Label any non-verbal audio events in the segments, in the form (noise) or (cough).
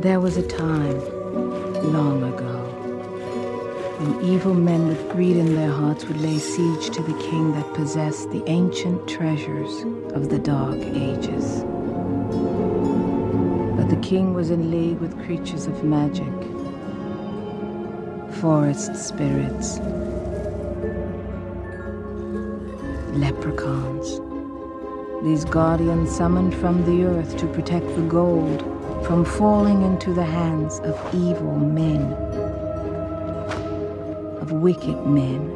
There was a time, long ago, when evil men with greed in their hearts would lay siege to the king that possessed the ancient treasures of the Dark Ages. But the king was in league with creatures of magic, forest spirits, leprechauns. These guardians summoned from the earth to protect the gold from falling into the hands of evil men, of wicked men.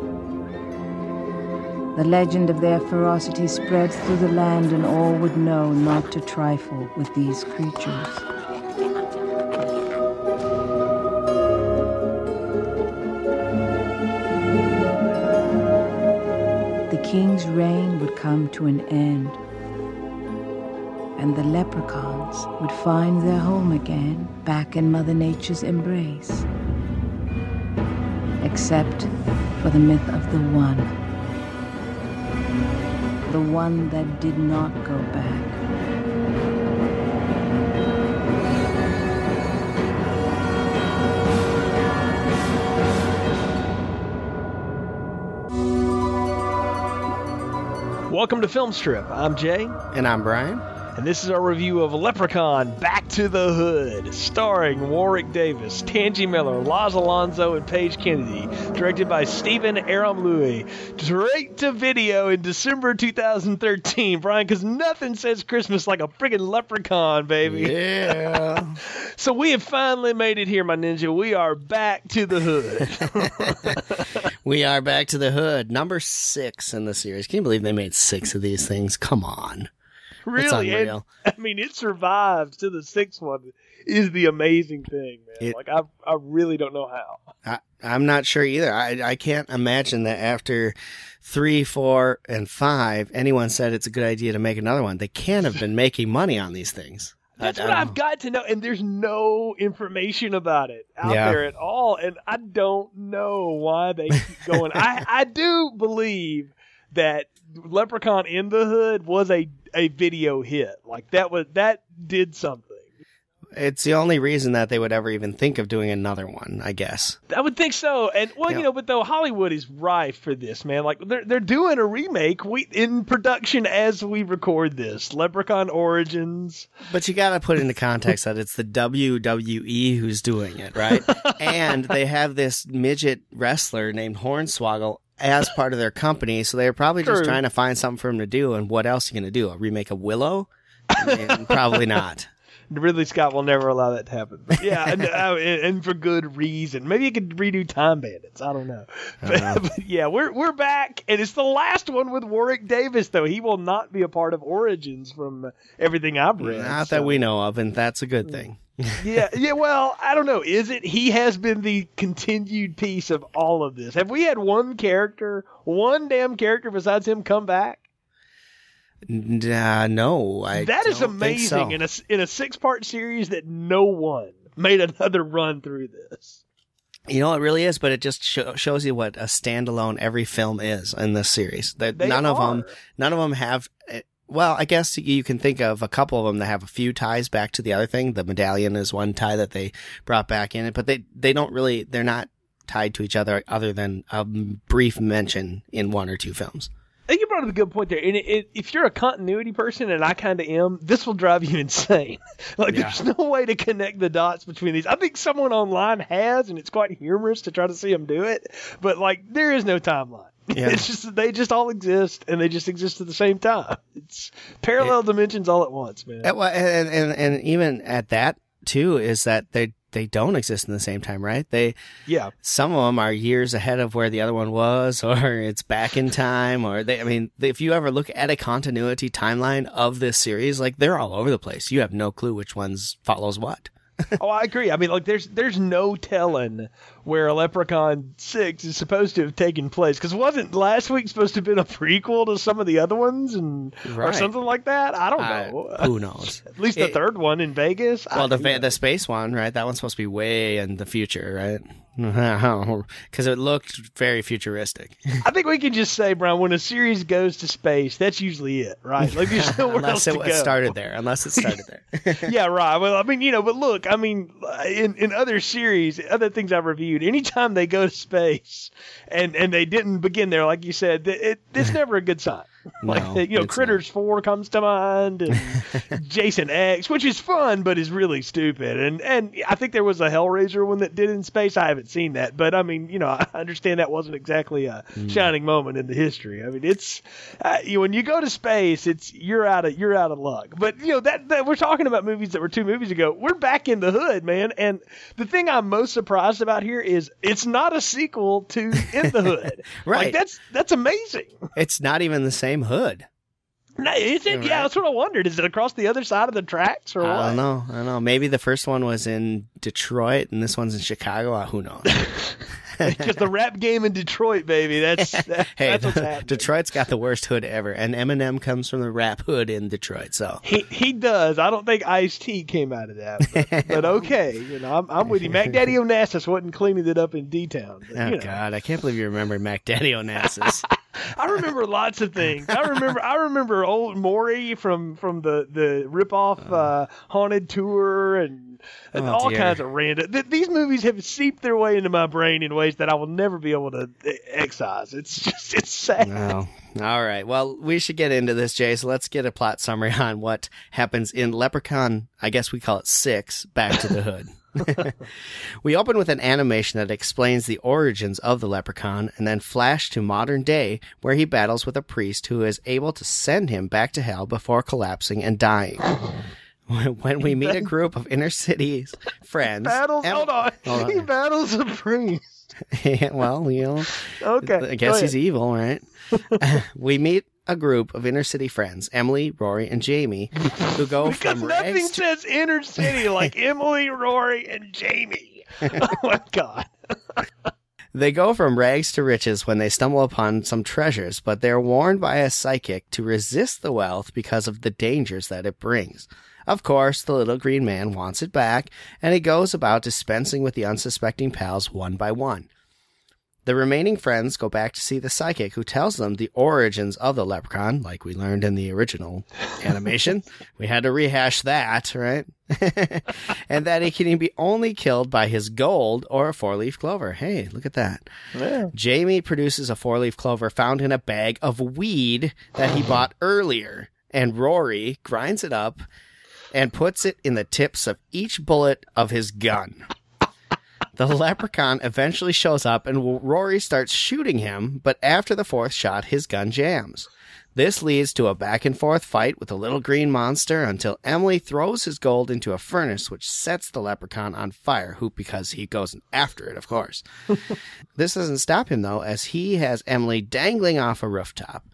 The legend of their ferocity spread through the land, and all would know not to trifle with these creatures. The king's reign would come to an end and the leprechauns would find their home again back in Mother Nature's embrace. Except for the myth of the one. The one that did not go back. Welcome to Film Strip. I'm Jay. And I'm Brian. And this is our review of Leprechaun Back to the Hood, starring Warwick Davis, Tangi Miller, Laz Alonso, and Paige Kennedy. Directed by Steven Ayromlooi. Straight to video in December 2013, Brian, because nothing says Christmas like a friggin' leprechaun, baby. Yeah. (laughs) so we have finally made it here, my ninja. We are back to the hood. (laughs) we are back to the hood. Number six in the series. Can you believe they made six of these things? Come on. (laughs) Really, and, I mean, it survived to the sixth one. Is the amazing thing, man. It, like I, I really don't know how. I, I'm not sure either. I, I can't imagine that after three, four, and five, anyone said it's a good idea to make another one. They can't have been making money on these things. (laughs) That's what I've got to know, and there's no information about it out yeah. there at all, and I don't know why they keep going. I I do believe that Leprechaun in the Hood was a a video hit. Like that was that did something. It's the only reason that they would ever even think of doing another one, I guess. I would think so. And well, yeah. you know, but though Hollywood is rife for this, man. Like they're they're doing a remake we in production as we record this. Leprechaun Origins. But you got to put into context that it's the WWE who's doing it, right? (laughs) and they have this midget wrestler named Hornswoggle as part of their company, so they're probably True. just trying to find something for him to do. And what else are you going to do? A remake of Willow? probably not. (laughs) Ridley Scott will never allow that to happen. But yeah, and, (laughs) uh, and, for good reason. Maybe you could redo Time Bandits. I don't know. (laughs) But, uh-huh. but, yeah, we're we're back, and it's the last one with Warwick Davis. Though he will not be a part of Origins from everything I've read. Not so. that we know of, and that's a good thing yeah, yeah. Well, I don't know. Is it? He has been the continued piece of all of this. Have we had one character, one damn character besides him, come back? Uh, no, I. That is amazing so. in a in a six part series that no one made another run through this. You know, it really is, but it just sh- shows you what a standalone every film is in this series. That none are. of them, none of them have eh, well, I guess you can think of a couple of them that have a few ties back to the other thing. The medallion is one tie that they brought back in it, but they, they don't really, they're not tied to each other other than a brief mention in one or two films. I think you brought up a good point there. And it, it, if you're a continuity person, and I kind of am, this will drive you (laughs) insane. like, yeah. there's no way to connect the dots between these. I think someone online has, and it's quite humorous to try to see them do it. But like, there is no timeline. Yeah. (laughs) It's just they just all exist and they just exist at the same time. It's parallel it, dimensions all at once, man. Uh, and, and and even at that too is that they they don't exist in the same time, right? They yeah. Some of them are years ahead of where the other one was, (laughs) or it's back in time, or they. I mean, if you ever look at a continuity timeline of this series, like they're all over the place. You have no clue which ones follows what. (laughs) oh, I agree. I mean, like, there's there's no telling where Leprechaun Six is supposed to have taken place because wasn't last week supposed to have been a prequel to some of the other ones and right. or something like that? I don't know. Who knows? (laughs) At least the it, third one in Vegas. Well, I, the the space one, right? That one's supposed to be way in the future, right? (laughs) Because it looked very futuristic. I think we can just say, Brian, when a series goes to space, that's usually it, right? Like there's (laughs) nowhere unless else it to go. started there. Unless it started there. yeah, right. Well, I mean, you know, but look, I mean, in in other series, other things I've reviewed, anytime they go to space and and they didn't begin there, like you said, it it's never a good sign. (laughs) like No, you know, Critters Four comes to mind, and (laughs) Jason X, which is fun but is really stupid. And and I think there was a Hellraiser one that did in space. I haven't seen that, but I mean, you know, (laughs) I understand that wasn't exactly a Hmm. shining moment in the history. I mean, it's uh, you, when you go to space, it's you're out of you're out of luck. But you know that, that we're talking about movies that were two movies ago. We're back in the hood, man. And the thing I'm most surprised about here is it's not a sequel to In the Hood. Right. Like that's that's amazing. It's not even the same hood. No, is it? Right. Yeah, that's what I wondered. Is it across the other side of the tracks or what? I don't know. I don't know. Maybe the first one was in Detroit and this one's in Chicago. Who knows? (laughs) Because the rap game in Detroit, baby. That's (laughs) that, hey, that's what's (laughs) happening. Detroit's got the worst hood ever, and Eminem comes from the rap hood in Detroit. So He he does. I don't think Ice T came out of that, but, (laughs) but okay. You know, I'm, I'm with you. Mack Daddy O'Nassas wasn't cleaning it up in D Town. Oh know. God, I can't believe you remember Mack Daddy O'Nassas. I remember lots of things. I remember I remember old Maury from from the the ripoff uh, haunted tour and, and Oh, all dear. kinds of random. Th- these movies have seeped their way into my brain in ways that I will never be able to uh, excise. It's just it's sad. all right. Well, we should get into this, Jay. So let's get a plot summary (laughs) on what happens in Leprechaun. I guess we call it six. Back to the hood. (laughs) we open with an animation that explains the origins of the leprechaun and then flash to modern day where he battles with a priest who is able to send him back to hell before collapsing and dying. (laughs) When we meet a group of inner cities (laughs) friends, Battles. Em- hold on. (laughs) Hold on. He battles a priest. well, you know, Okay. I guess he's evil, right? we meet a group of inner city friends, Emily, Rory, and Jamie, who go because from nothing rags to says inner city like Emily, Rory, and Jamie. Oh my God. They go from rags to riches when they stumble upon some treasures, but they're warned by a psychic to resist the wealth because of the dangers that it brings. Of course, the little green man wants it back, and he goes about dispensing with the unsuspecting pals one by one. The remaining friends go back to see the psychic, who tells them the origins of the leprechaun, like we learned in the original animation. (laughs) we had to rehash that, right? (laughs) and that he can be only killed by his gold or a four leaf clover. Hey, look at that. Yeah. Jamie produces a four leaf clover found in a bag of weed that he bought earlier, and Rory grinds it up and puts it in the tips of each bullet of his gun. The leprechaun eventually shows up and Rory starts shooting him, but after the fourth shot, his gun jams. This leads to a back and forth fight with the little green monster until Emily throws his gold into a furnace, which sets the leprechaun on fire, who, because he goes after it, of course. (laughs) this doesn't stop him, though, as he has Emily dangling off a rooftop.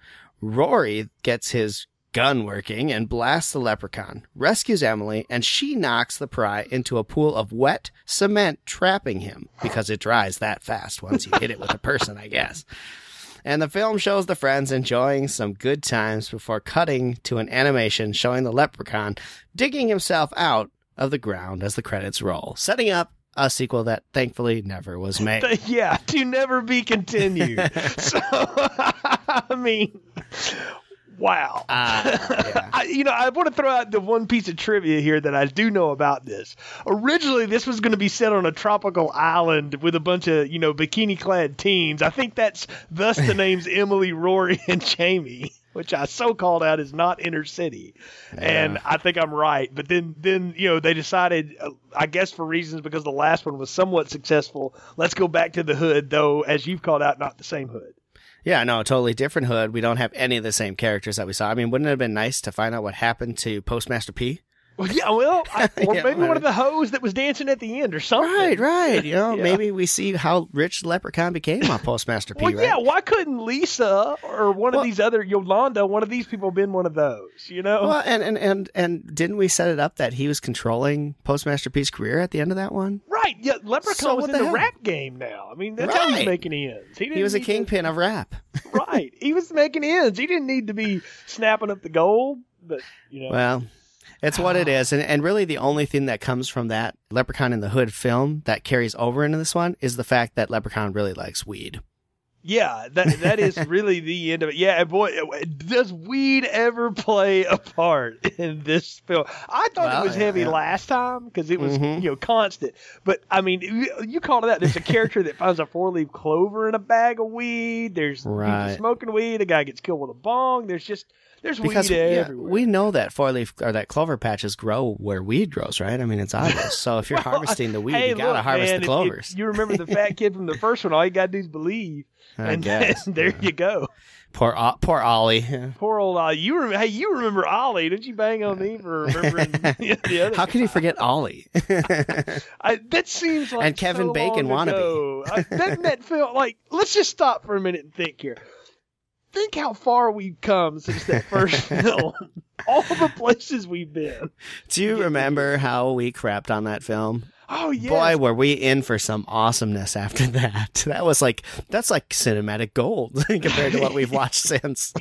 Rory gets his gun working and blasts the leprechaun, rescues Emily, and she knocks the pry into a pool of wet cement, trapping him because it dries that fast once you hit it with a person, I guess. And the film shows the friends enjoying some good times before cutting to an animation showing the leprechaun digging himself out of the ground as the credits roll, setting up a sequel that thankfully never was (laughs) made. yeah, to never be continued. (laughs) so, (laughs) I mean, wow. Ah, yeah. (laughs) I, you know, I want to throw out the one piece of trivia here that I do know about this. Originally, this was going to be set on a tropical island with a bunch of, you know, bikini-clad teens. I think that's thus the (laughs) names Emily, Rory, and Jamie, which I so called out is not inner city. And I think I'm right. But then, then you know, they decided, uh, I guess for reasons because the last one was somewhat successful, let's go back to the hood, though, as you've called out, not the same hood. Yeah, no, totally different hood. We don't have any of the same characters that we saw. I mean, wouldn't it have been nice to find out what happened to Postmaster P? Well, (laughs) yeah, well, I, (laughs) or Yeah, maybe one of the hoes that was dancing at the end or something. Right, right. You (laughs) oh, know, Yeah. maybe we see how rich Leprechaun became on Postmaster P, Well, right? yeah. Why couldn't Lisa or one Well- of these other Yolanda, one of these people, been one of those? You know? Well, and, and and and didn't we set it up that he was controlling Postmaster P's career at the end of that one? right. Yeah. Leprechaun So was in the the rap game now. I mean, that's how he's making ends. He, He was a need to- kingpin of rap. right. He was making ends. He didn't need to be snapping up the gold. But you know, Well, It's what it is. And, and really, the only thing that comes from that Leprechaun in the Hood film that carries over into this one is the fact that Leprechaun really likes weed. Yeah, that that is (laughs) really the end of it. Yeah, boy, does weed ever play a part in this film? I thought well, it was yeah, heavy yeah. last time because it was mm-hmm. you know constant. But I mean, you called it that. There's a character that finds a four leaf clover in a bag of weed. There's right. people smoking weed. A guy gets killed with a bong. There's just there's because, weed yeah, everywhere. We know that four leaf or that clover patches grow where weed grows, right? I mean, it's obvious. So if (laughs) you're well, harvesting the weed, hey, you gotta look, harvest man, the clovers. If, if you remember the fat kid from the (laughs) first one? All you gotta do is believe, I and guess. (laughs) there you go. Poor poor Ollie. Poor old Ollie. You rem- hey, you remember Ollie? Didn't you bang on me for remembering the other? How can you forget Ollie? I, that seems like and Kevin so Bacon wannabe. I, that that feel like let's just stop for a minute and think here think how far we've come since that first (laughs) film. All the places we've been. Do you remember how we crapped on that film? Oh yeah. Boy, were we in for some awesomeness after that. (laughs) That was like that's like cinematic gold (laughs) compared to what we've watched since.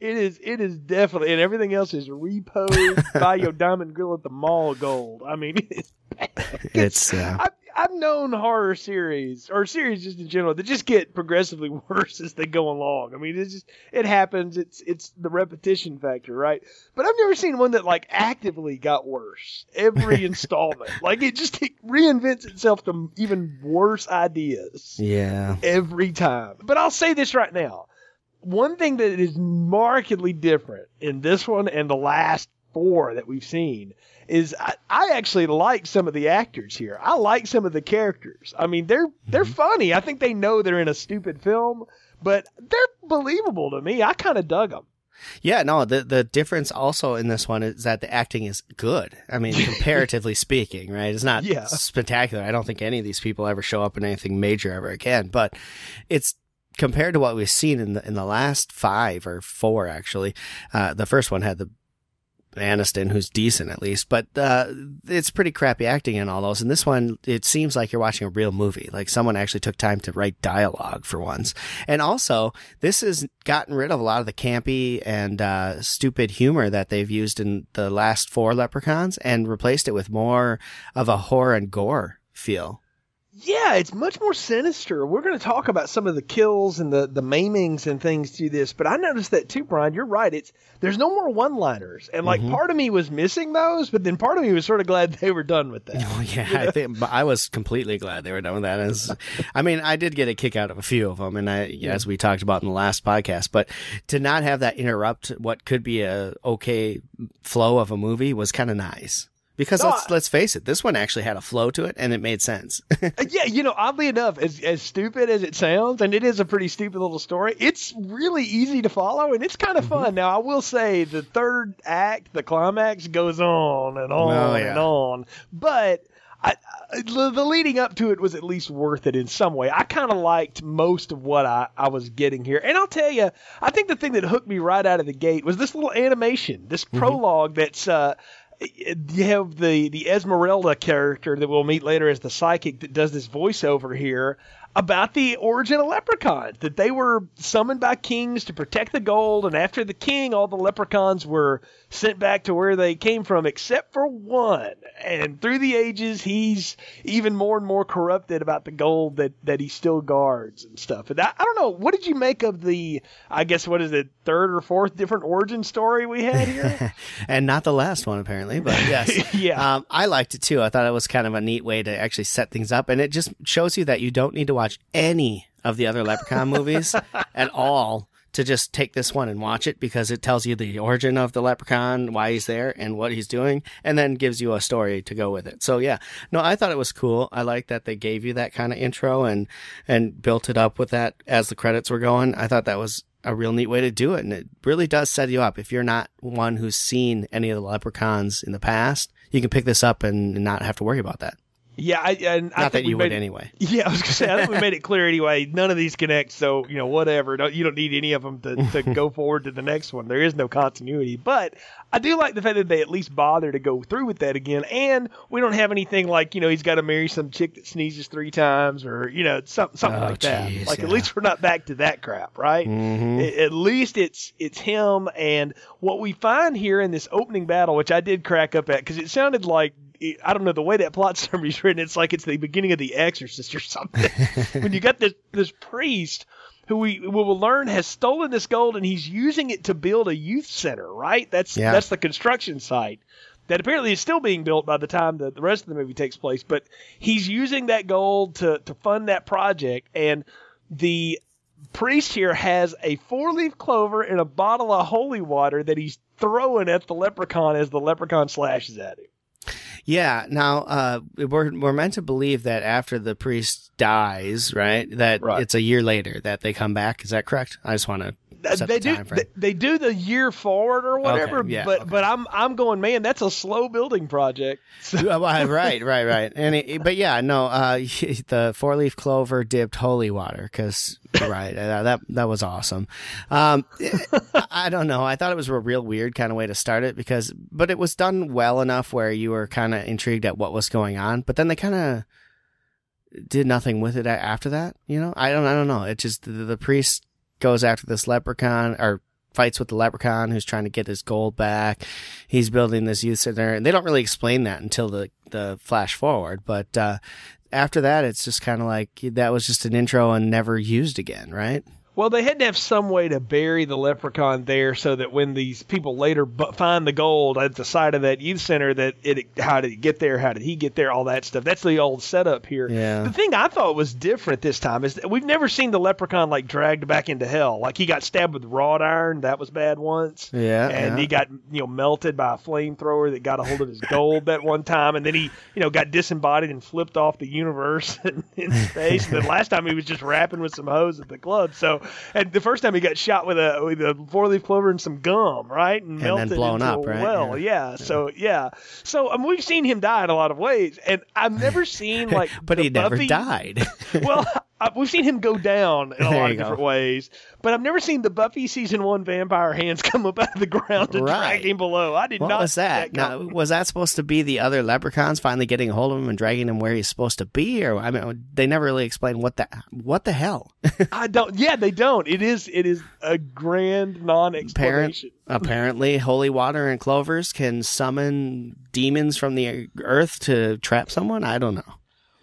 it is it is definitely and everything else is repo buy your diamond grill at the mall gold. I mean it's It's uh, I, I've known horror series or series just in general that just get progressively (laughs) worse as they go along. I mean, it's just it happens. It's it's the repetition factor, right? But I've never seen one that like actively got worse every (laughs) installment. like it just it reinvents itself to even worse ideas. Yeah. Every time. But I'll say this right now. One thing that is markedly different in this one and the last four that we've seen is I, I, actually like some of the actors here. I like some of the characters. I mean, they're they're mm-hmm. funny. I think they know they're in a stupid film, but they're believable to me. I kind of dug them. Yeah, no, the the difference also in this one is that the acting is good. I mean, (laughs) comparatively speaking, right? It's not yeah. spectacular. I don't think any of these people ever show up in anything major ever again, but it's compared to what we've seen in the in the last five or four actually. Uh, the first one had the Aniston, who's decent at least, but uh, it's pretty crappy acting in all those. And this one, it seems like you're watching a real movie. Like someone actually took time to write dialogue for once. And also, this has gotten rid of a lot of the campy and uh, stupid humor that they've used in the last four Leprechauns and replaced it with more of a horror and gore feel. Yeah, it's much more sinister. We're going to talk about some of the kills and the the maimings and things through this, but I noticed that too, Brian. You're right. It's there's no more one-liners, and like mm-hmm. part of me was missing those, but then part of me was sort of glad they were done with that. Oh yeah, (laughs) I think I was completely glad they were done with that. As I mean, I did get a kick out of a few of them, and I, yeah. as we talked about in the last podcast, but to not have that interrupt what could be a okay flow of a movie was kind of nice. Because no, let's let's face it, this one actually had a flow to it, and it made sense. (laughs) Uh, yeah, you know, oddly enough, as as stupid as it sounds, and it is a pretty stupid little story, it's really easy to follow, and it's kind of mm-hmm. fun. Now, I will say, the third act, the climax, goes on and on oh, yeah. and on, but. I, the leading up to it was at least worth it in some way. I kind of liked most of what I, I was getting here. And I'll tell you, I think the thing that hooked me right out of the gate was this little animation, this mm-hmm. prologue that's uh, you have the the Esmeralda character that we'll meet later as the psychic that does this voiceover here about the origin of leprechauns that they were summoned by kings to protect the gold and after the king all the leprechauns were sent back to where they came from except for one. And through the ages he's even more and more corrupted about the gold that that he still guards and stuff. And I, I don't know what did you make of the i guess what is it third or fourth different origin story we had here? (laughs) And not the last one apparently but (laughs) yes. Yeah. Um, i liked it too. I thought it was kind of a neat way to actually set things up and it just shows you that you don't need to watch watch any of the other Leprechaun movies (laughs) at all to just take this one and watch it because it tells you the origin of the leprechaun, why he's there, and what he's doing, and then gives you a story to go with it. So yeah, no, I thought it was cool. I like that they gave you that kind of intro and and built it up with that as the credits were going. I thought that was a real neat way to do it, and it really does set you up. If you're not one who's seen any of the leprechauns in the past, you can pick this up and not have to worry about that. Yeah, I, and not I that you made, would anyway. (laughs) Yeah, I was gonna say I think we made it clear anyway. None of these connect, so you know whatever. Don't, you don't need any of them to, to (laughs) go forward to the next one. There is no continuity, but I do like the fact that they at least bother to go through with that again. And we don't have anything like you know he's got to marry some chick that sneezes three times or you know something something oh, like that. Like yeah. at least we're not back to that crap, right? Mm-hmm. At, at least it's it's him and what we find here in this opening battle, which I did crack up at because it sounded like I don't know the way that plot (laughs) summary's written. It's like it's the beginning of The Exorcist or something. (laughs) when you got this this priest who we, we will learn has stolen this gold and he's using it to build a youth center. Right? That's Yeah. that's the construction site that apparently is still being built by the time that the rest of the movie takes place. But he's using that gold to to fund that project and the priest here has a four leaf clover and a bottle of holy water that he's throwing at the leprechaun as the leprechaun slashes at him. Yeah. Now, uh, we're we're meant to believe that after the priest dies, right? That Right. it's a year later that they come back. Is that correct? I just want to. They the do they, they do the year forward or whatever, yeah, but okay. but I'm I'm going man, that's a slow building project. (laughs) So, right, right, right. And it, but yeah, no, uh, (laughs) the four leaf clover dipped holy water because right, uh, that that was awesome. Um, I, (laughs) I don't know. I thought it was a real weird kind of way to start it because, but it was done well enough where you were kind of intrigued at what was going on. But then they kind of did nothing with it after that. You know, I don't, I don't know. It just the, the priest goes after this leprechaun or fights with the leprechaun who's trying to get his gold back. He's building this youth center, and they don't really explain that until the the flash forward. But uh, after that, it's just kind of like that was just an intro and never used again, right? Well, they had to have some way to bury the leprechaun there so that when these people later bu- find the gold at the site of that youth center, that it how did he get there, how did he get there, all that stuff. That's the old setup here. Yeah. The thing I thought was different this time is that we've never seen the leprechaun like dragged back into hell. Like he got stabbed with wrought iron, that was bad once. Yeah, And yeah. he got you know melted by a flamethrower that got a hold of his gold that one time, and then he you know got disembodied and flipped off the universe (laughs) in, in space. and then last time he was just rapping with some hose at the club. So and the first time he got shot with a with a four leaf clover and some gum, right, and, then melted blown into up, a right? well. Yeah. So yeah. So mean, we've seen him die in a lot of ways, and I've never (laughs) seen like but he never Buffy- died. well, (laughs) I, we've seen him go down in a (laughs) There lot of go. different ways, but I've never seen the Buffy season one vampire hands (laughs) come up out of the ground and Right. drag him below. I did what not. was see that? Now, was that supposed to be the other leprechauns finally getting a hold of him and dragging him where he's supposed to be? Or I mean, they never really explained what the what the hell. (laughs) I don't. Yeah, they don't. It is. It is a grand non-explanation. apparently, holy water and clovers can summon demons from the earth to trap someone. I don't know.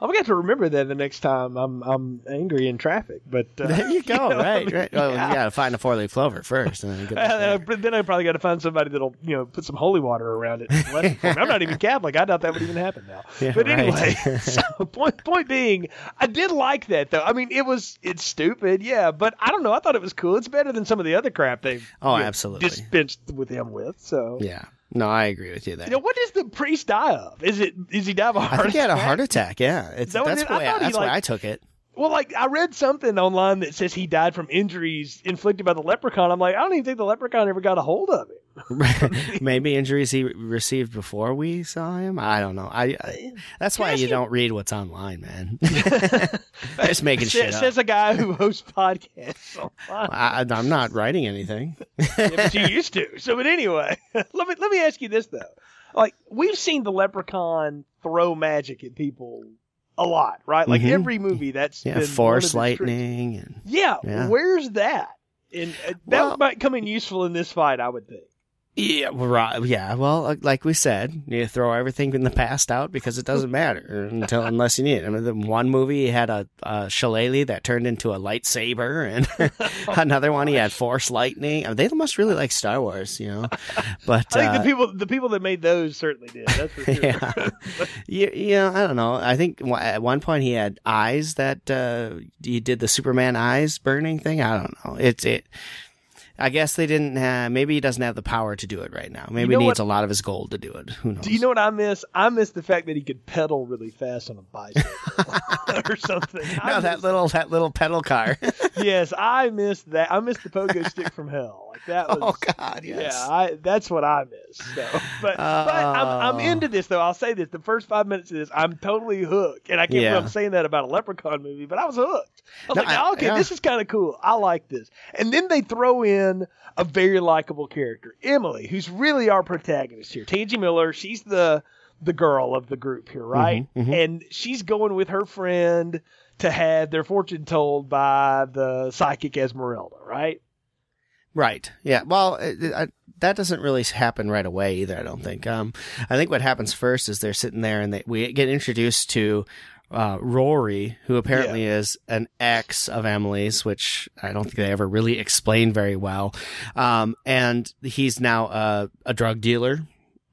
I've got to remember that the next time I'm I'm angry in traffic. But uh, There you go. (laughs) know, I right, mean, right. Oh, yeah. you gotta find a four leaf clover first, and then uh, (laughs) but then I probably got to find somebody that'll, you know, put some holy water around it. it. I'm not even (laughs) Catholic. I doubt that would even happen now. Yeah, but right. anyway, so point point being, I did like that though. I mean, it was it's stupid, yeah, but I don't know. I thought it was cool. It's better than some of the other crap they've Oh, absolutely. dispensed with him with. So Yeah. No, I agree with you there. you know, what does the priest die of? Is it is he die of a heart I think he had a attack? heart attack. Yeah, it's that that's the I way thought he, that's why I took it. Well, like I read something online that says he died from injuries inflicted by the leprechaun. I'm like, I don't even think the leprechaun ever got a hold of him. (laughs) Maybe injuries he received before we saw him. I don't know. I, I that's why you don't read what's online, man. (laughs) (laughs) Just making shit up. Says a guy who hosts podcasts online. I, I'm not writing anything. yeah, but you used to. So, but anyway, let me let me ask you this though. Like we've seen the leprechaun throw magic at people a lot, right? Like Mhm. every movie that's Yeah, been force one of his tricks. lightning and Yeah, Yeah. where's that? And uh, that Well- might come in useful in this fight, I would think. Yeah, well, right, yeah. Well, uh, like we said, you throw everything in the past out because it doesn't matter until unless you need it. I mean, the one movie he had a, a shillelagh that turned into a lightsaber, and (laughs) another one he had force lightning. I mean, they must really like Star Wars, you know. But I think uh, the people the people that made those certainly did. That's for sure. yeah. yeah, yeah, I don't know. I think at one point he had eyes that uh, he did the Superman eyes burning thing. I don't know. It's it. I guess they didn't. Have, maybe he doesn't have the power to do it right now. Maybe know he needs what- a lot of his gold to do it. Who knows? Do you know what I miss? I miss the fact that he could pedal really fast on a bicycle (laughs) or something. (laughs) I No, that miss- little that little pedal car. (laughs) yes, I miss that. I miss the pogo stick from hell. Like that was. Oh God, yes. Yeah, I, that's what I miss. So, but uh, but I'm, I'm Oh. into this though. I'll say this: the first five minutes of this, I'm totally hooked, and I can't Yeah. believe I'm saying that about a Leprechaun movie, but I was hooked. I was No, like, I- okay, yeah. this is kind of cool. I like this. And then they throw in a very likable character, Emily, who's really our protagonist here. Tangi Miller, she's the the girl of the group here, right? Mhm, mhm. And she's going with her friend to have their fortune told by the psychic Esmeralda, right? Right. Yeah. Well, it, it, I, that doesn't really happen right away either. I don't think. Um, I think what happens first is they're sitting there and they, we get introduced to uh, Rory, who apparently is an ex of Emily's, which I don't think they ever really explained very well. Um, and he's now a, a drug dealer.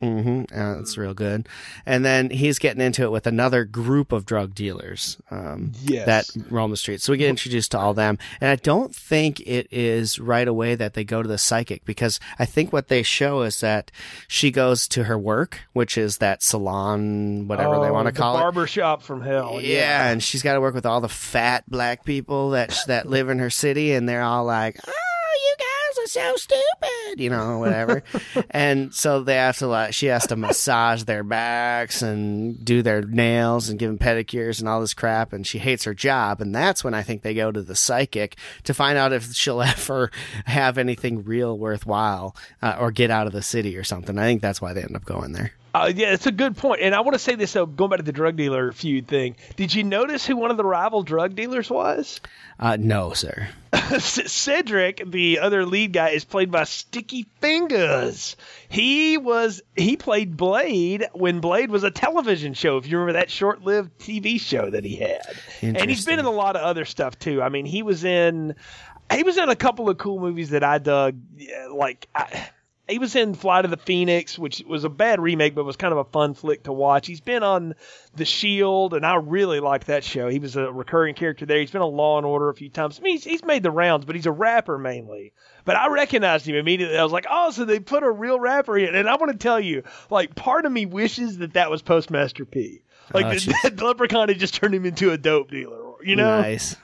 Mm-hmm. Uh, that's real good. And then he's getting into it with another group of drug dealers. Um, Yes. that roam the streets. So we get introduced to all them. And I don't think it is right away that they go to the psychic because I think what they show is that she goes to her work, which is that salon, whatever they Oh, want to the call it. barber shop from hell. Yeah, and she's got to work with all the fat black people that that live in her city, and they're all like, "Oh, you guys are so stupid," you know, whatever. (laughs) and so they have to like, she has to massage their backs and do their nails and give them pedicures and all this crap, and she hates her job. And that's when I think they go to the psychic to find out if she'll (laughs) ever have anything real worthwhile uh, or get out of the city or something. I think that's why they end up going there. Uh, yeah, it's a good point. And I want to say this, though, going back to the drug dealer feud thing. Did you notice who one of the rival drug dealers was? Uh, no, sir. (laughs) C- Cedric, the other lead guy, is played by Sticky Fingaz. He was he played Blade when Blade was a television show. If you remember that short-lived TV show that he had, and he's been in a lot of other stuff too. I mean, he was in he was in a couple of cool movies that I dug. Like I, he was in Flight of the Phoenix, which was a bad remake, but was kind of a fun flick to watch. He's been on The Shield, and I really liked that show. He was a recurring character there. He's been on Law and Order a few times. I mean, he's, he's made the rounds, but he's a rapper mainly. But I recognized him immediately. I was like, oh, so they put a real rapper in. And I want to tell you, like, part of me wishes that that was Postmaster P. Like, Oh, that, jeez. that Leprechaun had just turned him into a dope dealer, you know? Nice.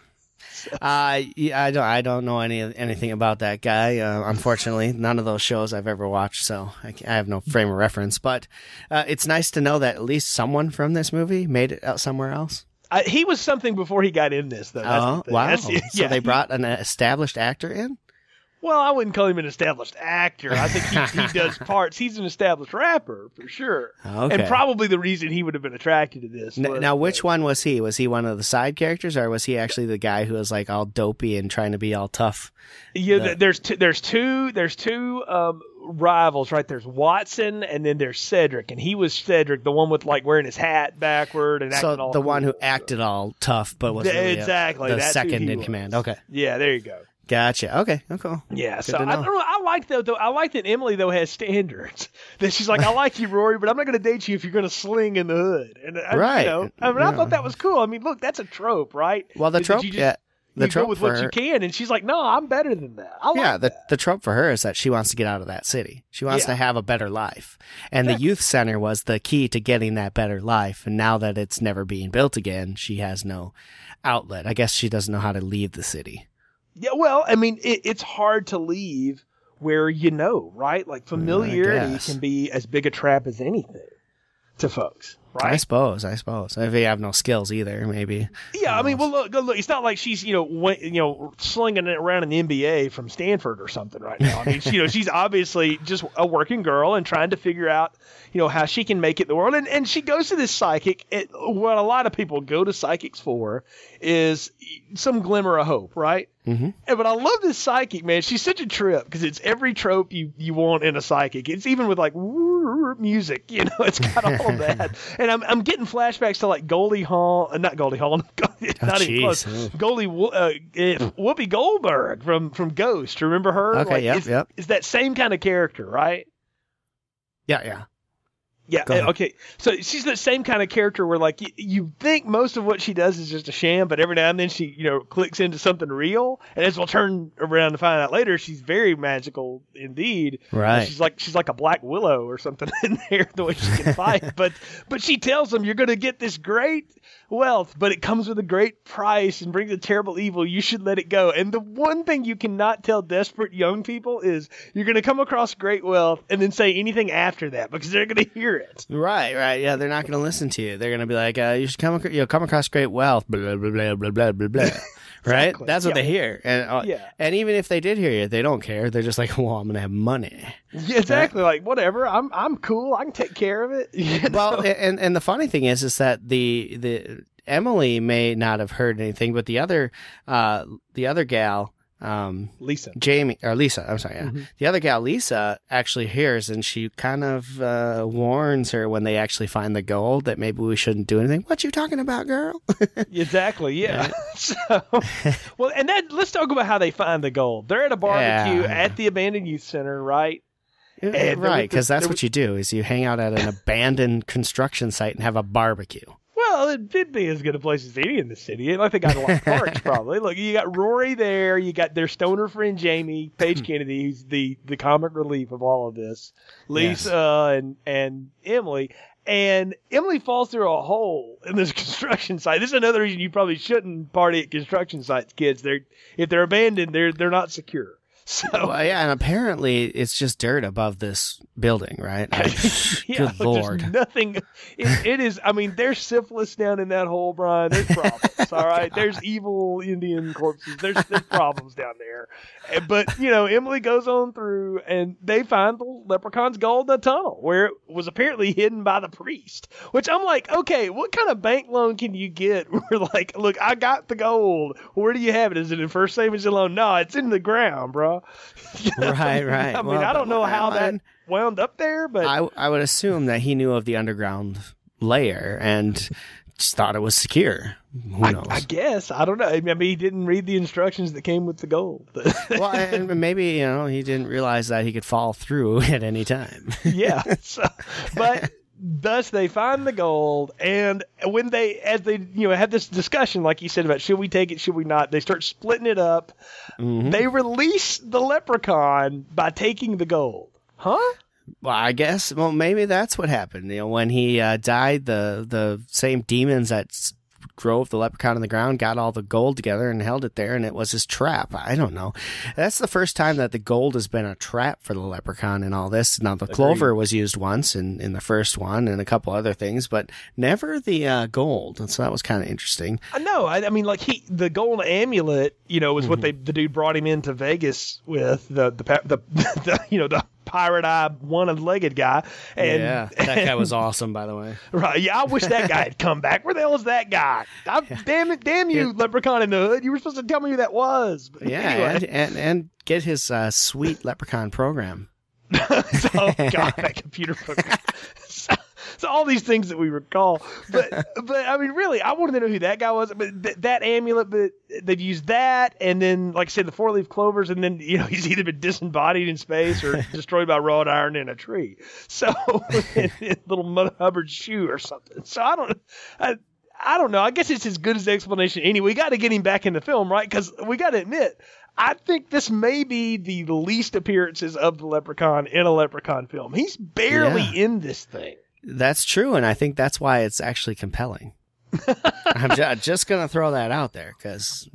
Uh, yeah, I don't. I don't know any anything about that guy. Uh, unfortunately, none of those shows I've ever watched, so I, I have no frame of reference. But uh, it's nice to know that at least someone from this movie made it out somewhere else. I, he was something before he got in this, though. That's oh, wow! That's the- so yeah, they brought an established actor in. Well, I wouldn't call him an established actor. I think he, he does (laughs) parts. He's an established rapper for sure, Okay. and probably the reason he would have been attracted to this. N- was now, which one was he? Was he one of the side characters, or was he actually the guy who was like all dopey and trying to be all tough? Yeah, the- there's two, there's two there's two um, rivals, right? There's Watson and then there's Cedric, and he was Cedric, the one with like wearing his hat backward and acting So all the one who acted all tough, but was Th- really a- exactly, the that's second in was. command. Okay, Yeah, there you go. Gotcha. Okay, oh, cool. Yeah, so I know. don't know. I like though, though. I like that Emily though has standards. (laughs) That she's like, I like you, Rory, but I'm not going to date you if you're going to sling in the hood. And uh, I, Right. You know, I mean, I thought that was cool. I mean, look, that's a trope, right? Well, the Is trope, just- yeah, the trope with for what her, you can, and she's like, no, I'm better than that. I like yeah, the that. the trope for her is that she wants to get out of that city. She wants Yeah. to have a better life, and the youth center was the key to getting that better life. And now that it's never being built again, she has no outlet. I guess she doesn't know how to leave the city. Yeah, well, I mean, it, it's hard to leave where you know, right? Like familiarity can be as big a trap as anything to folks, I suppose. I suppose if you have no skills either, maybe. Yeah, I mean, well, look, look, it's not like she's you know, went, you know, slinging it around in the NBA from Stanford or something right now. I mean, she, you know, she's obviously just a working girl and trying to figure out, you know, how she can make it in the world. And and she goes to this psychic. It, what a lot of people go to psychics for is some glimmer of hope, right? Mm-hmm. Yeah, but I love this psychic, man. She's such a trip because it's every trope you, you want in a psychic. It's even with like music, (laughs) you know, it's got all (laughs) that. And I'm, I'm getting flashbacks to like Goldie Hawn, uh, not Goldie Hawn, (laughs) not even close. Goldie, uh, Whoopi Goldberg from, from Ghost. Remember her? Okay, Like, yep, it's, yep. It's that same kind of character, right? Yeah, yeah. Yeah. Okay. So she's the same kind of character where like you, you think most of what she does is just a sham, but every now and then she you know clicks into something real, and as we'll turn around to find out later, she's very magical indeed. Right. She's like she's like a black willow or something (laughs) in there the way she can fight. (laughs) but but she tells them you're going to get this great wealth, but it comes with a great price and brings a terrible evil. You should let it go. And the one thing you cannot tell desperate young people is you're going to come across great wealth and then say anything after that because they're going to hear it. Right, right. Yeah, they're not going to listen to you. They're going to be like, uh, you should come, you know, come across great wealth, blah, blah, blah, blah, blah, blah, blah. Right? Exactly. That's what yeah. they hear. And uh, yeah. and even if they did hear you, they don't care. They're just like, (laughs) "Well, I'm going to have money." Yeah, exactly. Right? Like whatever. I'm I'm cool. I can take care of it. (laughs) You (laughs) know? Well, and and the funny thing is is that the the Emily may not have heard anything, but the other uh the other gal um, Lisa, Jamie, or Lisa. I'm sorry. Yeah. Mm-hmm. The other gal, Lisa, actually hears and she kind of uh, warns her when they actually find the gold that maybe we shouldn't do anything. What you talking about, girl? (laughs) exactly. Yeah. (laughs) so, well, and then let's talk about how they find the gold. They're at a barbecue yeah. at the abandoned youth center, right? And right, because that's what you do is you hang out at an abandoned construction site and have a barbecue. Well, it'd be as good a place as any in the city. I think I got a lot of parks (laughs) probably. Look, you got Rory there. You got their stoner friend Jamie Paige hmm. Kennedy, who's the the comic relief of all of this. Lisa yes. and and Emily. And Emily falls through a hole in this (laughs) construction site. This is another reason you probably shouldn't party at construction sites, kids. They're if they're abandoned, they're they're not secure. So well, yeah, and apparently it's just dirt above this building, right? (laughs) yeah, (laughs) good lord, nothing. It, it is. I mean, there's syphilis down in that hole, Brian. There's problems. (laughs) all oh, right, there's evil Indian corpses. There's there's problems down there. Eh, but you know, Emily goes on through, and they find the leprechaun's gold in a tunnel where it was apparently hidden by the priest. Which I'm like, okay, what kind of bank loan can you get? Where like, look, I got the gold. Where do you have it? Is it in First Savings and Loan? No, it's in the ground, bro. Right, (laughs) right. I mean, well, I don't know how that wound up there, but I, I would assume that he knew of the underground layer and just thought it was secure. Who knows? I, I, guess I don't know. I mean, he didn't read the instructions that came with the gold. (laughs) well, and maybe you know he didn't realize that he could fall through (laughs) at any time. yeah. So, but thus they find the gold and when they as they you know have this discussion like you said about should we take it should we not they start splitting it up mm-hmm. they release the leprechaun by taking the gold huh well, I guess. Well, maybe that's what happened. You know, when he uh, died, the the same demons that drove the leprechaun on the ground, got all the gold together and held it there, and it was his trap. I don't know. That's the first time that the gold has been a trap for the leprechaun and all this. Now, the Agreed. clover was used once in, in the first one and a couple other things, but never the uh, gold. And so that was kind of interesting. I know. I, I, mean, like he, the gold amulet, you know, was mm-hmm. what they, the dude brought him into Vegas with the, the, the, (laughs) the you know, the pirate eye one legged guy. And, yeah, that and, guy was awesome, by the way. (laughs) Right. Yeah, I wish that guy had come back. Where the hell is that guy? I, damn it, damn you, Leprechaun in the Hood. You were supposed to tell me who that was. But yeah, anyway. and, and, and get his uh, sweet Leprechaun program. (laughs) oh (laughs) God, that computer program. All these things that we recall. But (laughs) but I mean, really, I wanted to know who that guy was. But th- that amulet, but they've used that, and then like I said, the four leaf clovers, and then you know (laughs) he's either been disembodied in space or (laughs) destroyed by wrought iron in a tree. So little Mother Hubbard shoe or something. So I don't. I, I don't know. I guess it's as good as the explanation anyway. We got to get him back in the film, right? Because we got to admit, I think this may be the least appearances of the Leprechaun in a Leprechaun film. He's barely yeah. in this thing. That's true, and I think that's why it's actually compelling. (laughs) I'm ju- just gonna throw that out there because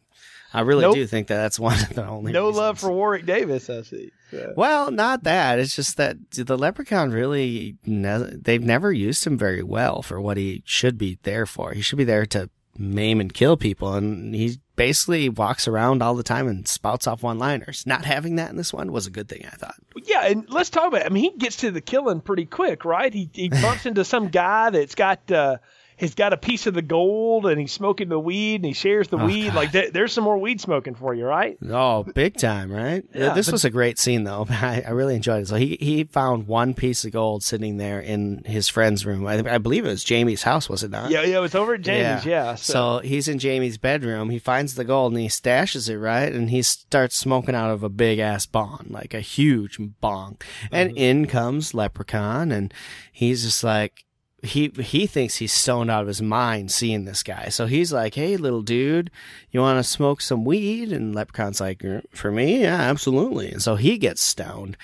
I really nope. do think that that's one of the only. No reasons. love for Warwick Davis, I see. Well, not that. It's just that the Leprechaun really ne- they've never used him very well for what he should be there for. He should be there to maim and kill people, and he basically walks around all the time and spouts off one-liners. Not having that in this one was a good thing, I thought. Yeah, and let's talk about. It. I mean, he gets to the killing pretty quick, right? He he bumps into some guy that's got. Uh, he's got a piece of the gold and he's smoking the weed and he shares the oh, weed. God. Like th- there's some more weed smoking for you, right? Oh, big time, right? yeah, this but, was a great scene though. (laughs) I, I, really enjoyed it. So he he found one piece of gold sitting there in his friend's room. I, I believe it was Jamie's house, was it not? Yeah, yeah, it was over at Jamie's. Yeah. yeah so. so he's in Jamie's bedroom. He finds the gold and he stashes it right, and he starts smoking out of a big ass bong, like a huge bong. And mm-hmm. in comes Leprechaun, and he's just like he he thinks he's stoned out of his mind seeing this guy. So he's like, "Hey, little dude, you want to smoke some weed?" And Leprechaun's like, er, "For me, yeah, absolutely." And so he gets stoned,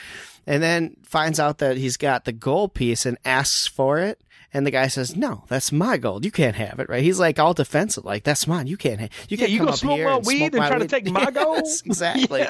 and then finds out that he's got the gold piece and asks for it. And the guy says, "No, that's my gold. You can't have it." Right? He's like all defensive, like that's mine. You can't. have You can't yeah, you come go up smoke here my and weed smoke and my try to take (laughs) my gold? Yes, exactly.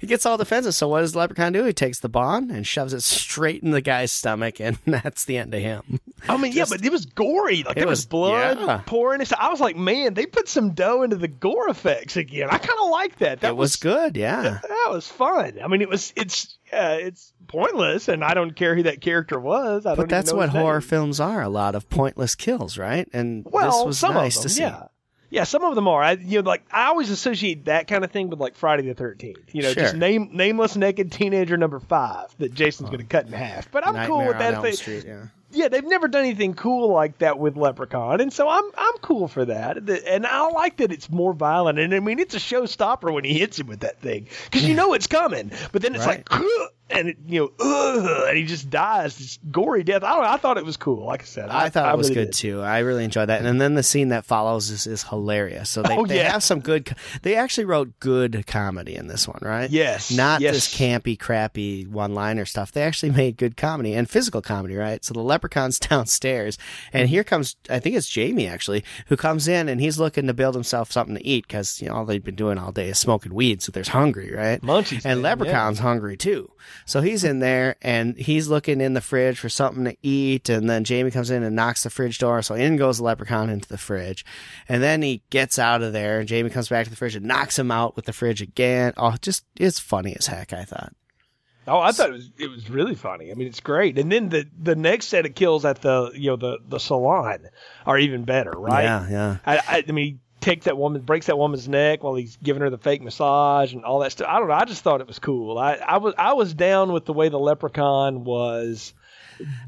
He gets all defensive. So what does the leprechaun do? He takes the bond and shoves it straight in the guy's stomach, and (laughs) that's the end of him. I mean, yeah, but it was gory. Like there was, was- blood yeah. pouring. So I was like, man, they put some dough into the gore effects again. I kind of like that. That it was good, yeah. That was fun. I mean, it was. It's. Uh, it's pointless, and I don't care who that character was. I don't But that's what horror name. films are—a lot of pointless kills, right? And Well, this was some nice of them, to see. yeah. Yeah, some of them are. I, you know, like I always associate that kind of thing with like Friday the Thirteenth. You know, just name nameless naked teenager number five that Jason's oh. going to cut in half. But I'm cool with that. Elm They- Street, yeah. yeah, they've never done anything cool like that with Leprechaun, and so I'm I'm cool for that. And I like that it's more violent. And I mean, it's a showstopper when he hits him with that thing because you know it's coming. But then it's Right. like, and it, you know, and he just dies this gory death. I don't. know, I thought it was cool. Like I said, I, thought it was really good did. too. I really enjoyed that. And then the scene that follows is, is hilarious. So they, Oh, they yeah. have some good. They actually wrote good comedy in this one, right? Yes, Not yes. this campy, crappy one-liner stuff. They actually made good comedy and physical comedy, right? So the leprechaun's (laughs) downstairs, and here comes I think it's Jamie actually who comes in and he's looking to build himself something to eat because you know all they've been doing all day is smoking weed, so they're hungry, right? Munchies, and man, leprechaun's hungry too. So he's in there and he's looking in the fridge for something to eat. And then Jamie comes in and knocks the fridge door. So in goes the leprechaun into the fridge. And then he gets out of there and Jamie comes back to the fridge and knocks him out with the fridge again. Oh, just, it's funny as heck, I thought. Oh, I thought it was it was really funny. I mean, it's great. And then the the next set of kills at the you know the the salon are even better, right? Yeah, yeah. I, I, I mean, takes that woman, breaks that woman's neck while he's giving her the fake massage and all that stuff. I don't know. I just thought it was cool. I, I was I was down with the way the leprechaun was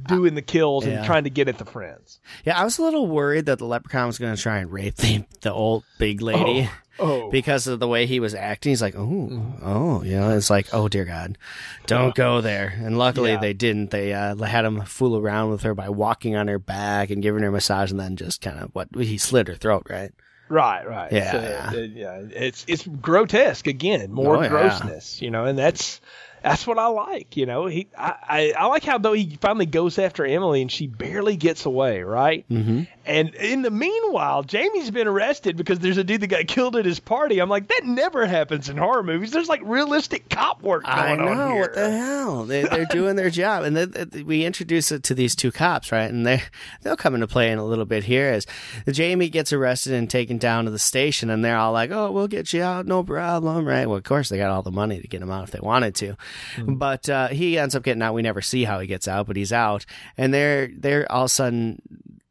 doing the kills Yeah. and trying to get at the friends. Yeah, I was a little worried that the leprechaun was going to try and rape the, the old big lady. Oh, Because of the way he was acting, he's like, oh, oh, you know, it's like, oh dear God, don't go there. And luckily Yeah. they didn't. They uh, had him fool around with her by walking on her back and giving her a massage, and then just kind of what he slit her throat, right? Right, right. Yeah, So, yeah. yeah. It's it's grotesque again, more Oh, yeah. grossness, you know, and that's. That's what I like, you know. He, I, I, I like how though he finally goes after Emily and she barely gets away, right? Mm-hmm. And in the meanwhile, Jamie's been arrested because there's a dude that got killed at his party. I'm like, that never happens in horror movies. There's like realistic cop work going I know on here. what the hell they, they're doing their job, and then uh, we introduce it to these two cops, right? And they they'll come into play in a little bit here as Jamie gets arrested and taken down to the station, and they're all like, "Oh, we'll get you out, no problem," right? Well, of course they got all the money to get him out if they wanted to, but uh, he ends up getting out. We never see how he gets out, but he's out, and they're they're all of a sudden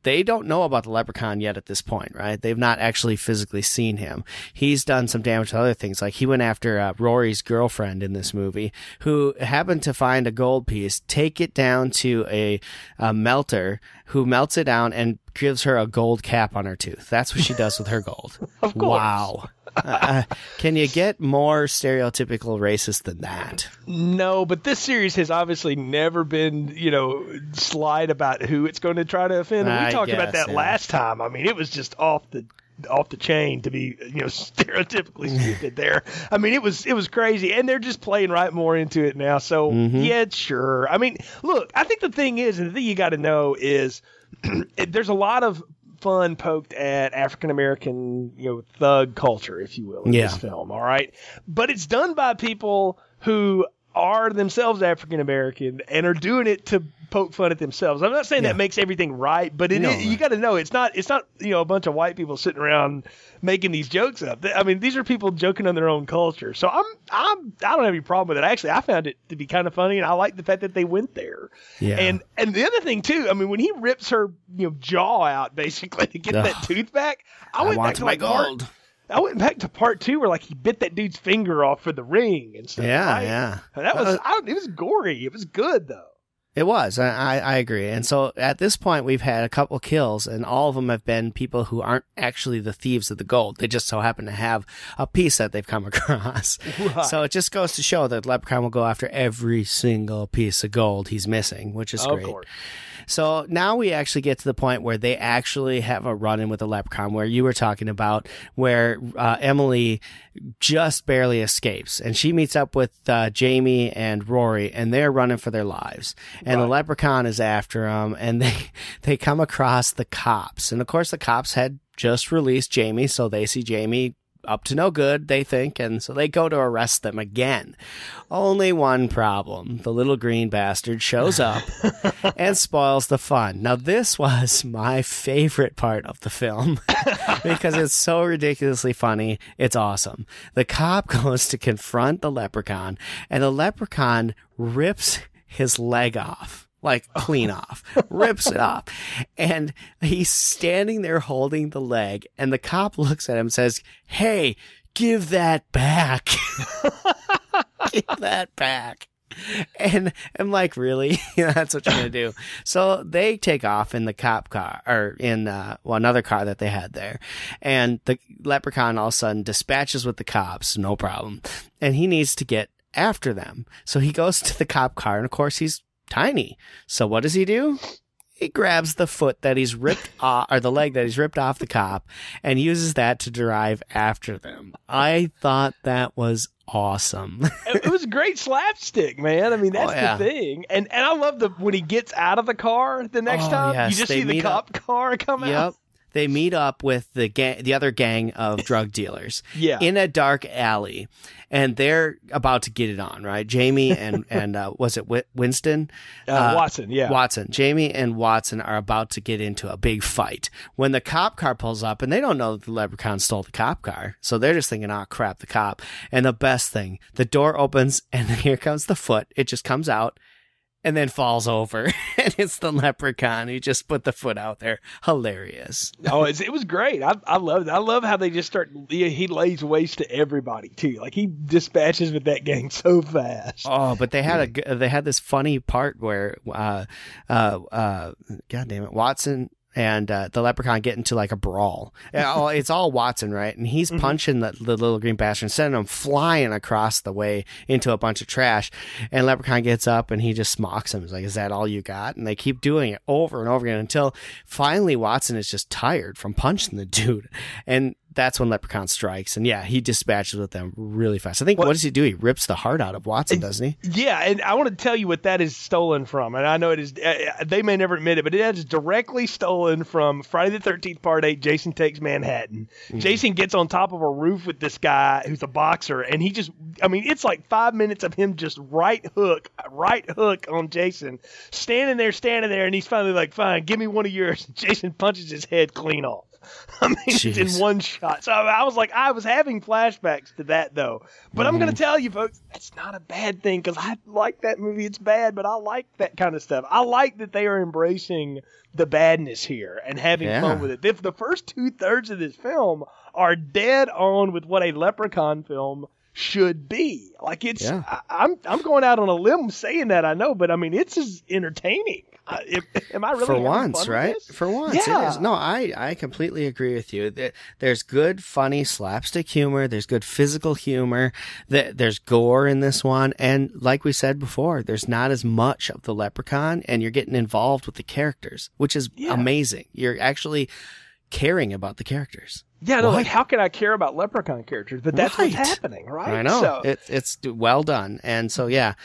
they don't know about the leprechaun yet at this point, right? They've not actually physically seen him. He's done some damage to other things. Like he went after uh, Rory's girlfriend in this movie, who happened to find a gold piece, take it down to a, a melter, who melts it down and gives her a gold cap on her tooth. That's what she does with her gold. (laughs) Of course. Wow. Uh, can you get more stereotypical racist than that? No, but this series has obviously never been, you know, slight about who it's going to try to offend. And we I talked about that yeah. last time. I mean, it was just off the off the chain to be, you know, (laughs) stereotypically (laughs) stupid there. I mean, it was it was crazy, and they're just playing right more into it now. So Mm-hmm. yeah, sure. I mean, look, I think the thing is, and the thing you got to know is, (clears throat) there's a lot of fun poked at African American, you know, thug culture, if you will, in Yeah. this film. All right, but it's done by people who are themselves African American and are doing it to poke fun at themselves. I'm not saying Yeah. that makes everything right, but it No, is- you got to know it's not it's not you know a bunch of white people sitting around making these jokes up. I mean, these are people joking on their own culture. So I'm I'm I don't have any problem with it. Actually, I found it to be kind of funny, and I like the fact that they went there. Yeah. And and the other thing too, I mean, when he rips her you know jaw out basically to get Ugh. that tooth back, I, I went back to my like gold. I went back to part two where like he bit that dude's finger off for the ring and stuff. Yeah, right? yeah. That was Uh, I it was gory. It was good though. It was. I, I agree. And so at this point, we've had a couple kills, and all of them have been people who aren't actually the thieves of the gold. They just so happen to have a piece that they've come (laughs) across. Right. So it just goes to show that Leprechaun will go after every single piece of gold he's missing, which is great. course. So now we actually get to the point where they actually have a run in with the leprechaun, where you were talking about, where uh, Emily just barely escapes, and she meets up with uh, Jamie and Rory, and they're running for their lives, and right. the leprechaun is after them, and they (laughs) they come across the cops, and of course the cops had just released Jamie, so they see Jamie up to no good, they think, and so they go to arrest them again. Only one problem. The little green bastard shows up (laughs) and spoils the fun. Now, this was my favorite part of the film (laughs) because it's so ridiculously funny. It's awesome. The cop (laughs) goes to confront the leprechaun, and the leprechaun rips his leg off like clean off, rips it off. And he's standing there holding the leg and the cop looks at him and says, Hey, give that back. (laughs) give that back. And I'm like, really? (laughs) That's what you're to do. So they take off in the cop car or in, uh, well, another car that they had there. And the leprechaun all of a sudden dispatches with the cops. No problem. And he needs to get after them. So he goes to the cop car. And of course, he's tiny. So what does he do? He grabs the foot that he's ripped (laughs) off, or the leg that he's ripped off the cop, and uses that to drive after them. I thought that was awesome. (laughs) it was great slapstick, man. I mean, that's oh, yeah. the thing. And and I love the when he gets out of the car the next oh, time, yes. you just they see the cop up. car come yep. out they meet up with the gang, the other gang of (laughs) drug dealers. yeah. In a dark alley, and they're about to get it on, right? Jamie and (laughs) and uh, was it Winston? Uh, uh, Watson, yeah. Watson. Jamie and Watson are about to get into a big fight when the cop car pulls up, and they don't know that the leprechaun stole the cop car, so they're just thinking, "Oh crap, the cop!" And the best thing, the door opens, (laughs) and here comes the foot. It just comes out and then falls over (laughs) and it's the leprechaun. Who just put the foot out there. Hilarious. Oh it was great. I, I love i love how they just start he lays waste to everybody too. Like he dispatches with that gang so fast. Oh but they had a they had this funny part where uh uh uh god damn it watson and uh, the leprechaun get into like a brawl. it's all Watson, right? And he's mm-hmm. punching the, the, little green bastard and sending him flying across the way into a bunch of trash. And leprechaun gets up and he just mocks him. He's like, "Is that all you got?" And they keep doing it over and over again until finally Watson is just tired from punching the dude. And that's when Leprechaun strikes, and yeah, he dispatches with them really fast. I think well, what does he do? He rips the heart out of Watson, doesn't he? Yeah, and I want to tell you what that is stolen from, and I know it is. Uh, they may never admit it, but it is directly stolen from Friday the Thirteenth Part Eight. Jason takes Manhattan. Mm-hmm. Jason gets on top of a roof with this guy who's a boxer, and he just, I mean, it's like five minutes of him just right hook, right hook on Jason, standing there, standing there, and he's finally like, "Fine, give me one of yours." (laughs) Jason punches his head clean off. (laughs) I mean, Jeez. in one shot. So I was like, I was having flashbacks to that though. But mm-hmm. I'm going to tell you, folks, that's not a bad thing because I like that movie. It's bad, but I like that kind of stuff. I like that they are embracing the badness here and having yeah. fun with it. If the first two thirds of this film are dead on with what a Leprechaun film should be. Like it's, yeah. I, am I'm, I'm going out on a limb saying that I know, but I mean it's as entertaining. (laughs) am I really for once, right? For once, yeah. it is. No, I I completely agree with you. There's good, funny slapstick humor. There's good physical humor. There's gore in this one, and like we said before, there's not as much of the leprechaun, and you're getting involved with the characters, which is yeah. amazing. You're actually caring about the characters. Yeah, no, like how can I care about leprechaun characters? But that's right. what's happening, right? I know so. it's it's well done, and so yeah.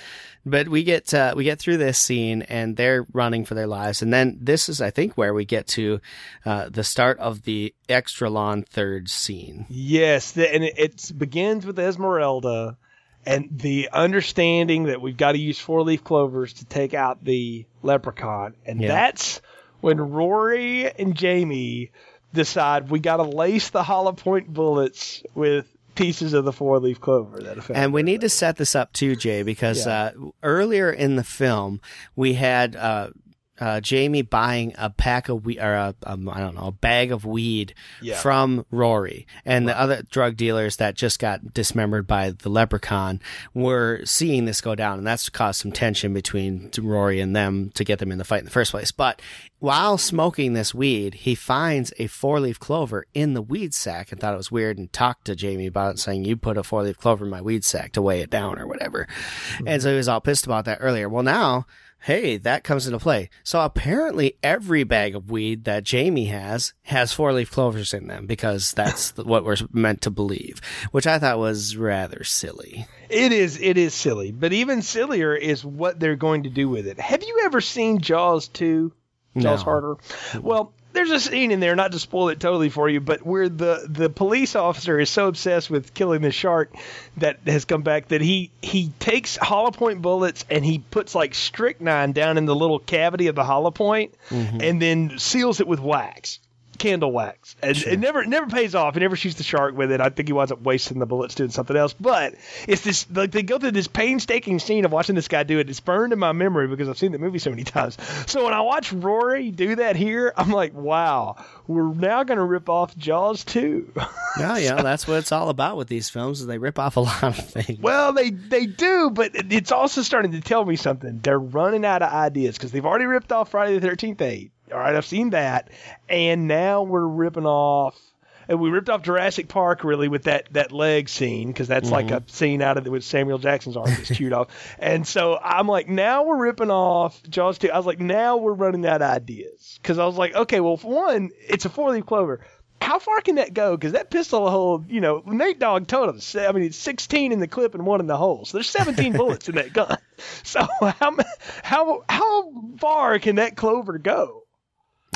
But we get uh, we get through this scene, and they're running for their lives, and then this is, I think, where we get to uh, the start of the extra long third scene. Yes, the, and it, it begins with Esmeralda, and the understanding that we've got to use four leaf clovers to take out the leprechaun, and yeah. that's when Rory and Jamie decide we got to lace the hollow point bullets with pieces of the four leaf clover that And we need to set this up too, Jay, because yeah. uh, earlier in the film we had uh, uh, Jamie buying a pack of weed or a, um, I don't know a bag of weed yeah. from Rory, and right. the other drug dealers that just got dismembered by the leprechaun were seeing this go down, and that's caused some tension between Rory and them to get them in the fight in the first place. But while smoking this weed, he finds a four leaf clover in the weed sack and thought it was weird and talked to Jamie about it, saying, You put a four leaf clover in my weed sack to weigh it down or whatever. Mm-hmm. And so he was all pissed about that earlier. Well, now hey, that comes into play. So apparently, every bag of weed that Jamie has has four leaf clovers in them because that's (laughs) what we're meant to believe, which I thought was rather silly. It is. It is silly, but even sillier is what they're going to do with it. Have you ever seen Jaws two? Jaws no. Harder. Well, there's a scene in there, not to spoil it totally for you, but where the the police officer is so obsessed with killing the shark that has come back that he he takes hollow point bullets and he puts like strychnine down in the little cavity of the hollow point mm-hmm. and then seals it with wax candle wax. And sure. it never never pays off. He never shoots the shark with it. I think he winds up wasting the bullets doing something else. But it's this like they go through this painstaking scene of watching this guy do it. It's burned in my memory because I've seen the movie so many times. So when I watch Rory do that here, I'm like, wow, we're now going to rip off Jaws 2. (laughs) yeah, yeah, that's what it's all about with these films. Is they rip off a lot of things. Well, they they do, but it's also starting to tell me something. They're running out of ideas because they've already ripped off Friday the Thirteenth Eight. All right, I've seen that, and now we're ripping off. And we ripped off Jurassic Park really with that that leg scene because that's mm-hmm. like a scene out of it with Samuel Jackson's arm gets (laughs) chewed off. And so I'm like, now we're ripping off Jaws 2. I was like, now we're running out of ideas because I was like, okay, well, for one, it's a four leaf clover. How far can that go? Because that pistol hole, you know, Nate Dogg told us. I mean, it's 16 in the clip and one in the hole, so there's 17 (laughs) bullets in that gun. (laughs) So how how how far can that clover go?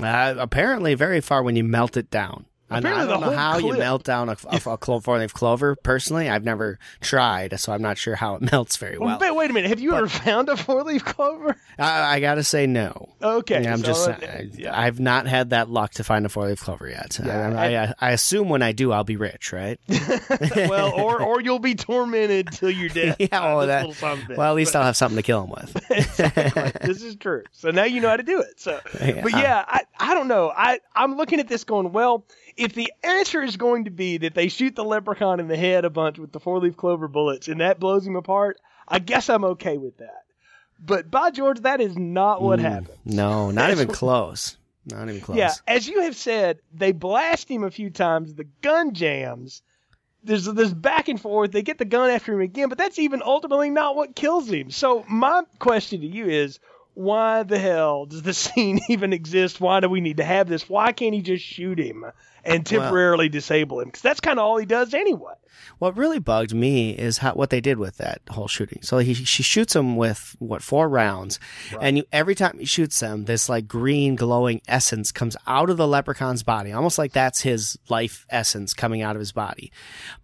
Uh, apparently, very far when you melt it down. I, don't know how clip. you melt down a, a, a four leaf clover. Personally, I've never tried, so I'm not sure how it (laughs) melts very well. Wait, wait a minute. Have you but, ever found a four leaf clover? I, I got to say no. Okay, I'm so, just. Uh, I. I've not had that luck to find a four leaf clover yet. Yeah, I, I, assume when I do, I'll be rich, right? (laughs) well, or or you'll be tormented till you're (laughs) dead. yeah, well, that, well, at least I'll have something to kill him with. exactly. This is true. So now you know how to do it. So, yeah. but yeah, I I don't know. I I'm looking at this going well if the answer is going to be that they shoot the leprechaun in the head a bunch with the four leaf clover bullets and that blows him apart, I guess I'm okay with that. But by George, that is not what mm, happened. No, not even close. Not even close. Yeah, as you have said, they blast him a few times. The gun jams. There's this back and forth. They get the gun after him again, but that's even ultimately not what kills him. So my question to you is, why the hell does the (laughs) scene even exist? Why do we need to have this? Why can't he just shoot him? and temporarily well, disable him because that's kind of all he does anyway. What really bugged me is how what they did with that whole shooting. So he she shoots him with what four rounds, right. and you, every time he shoots them, this like green glowing essence comes out of the leprechaun's body, almost like that's his life essence coming out of his body.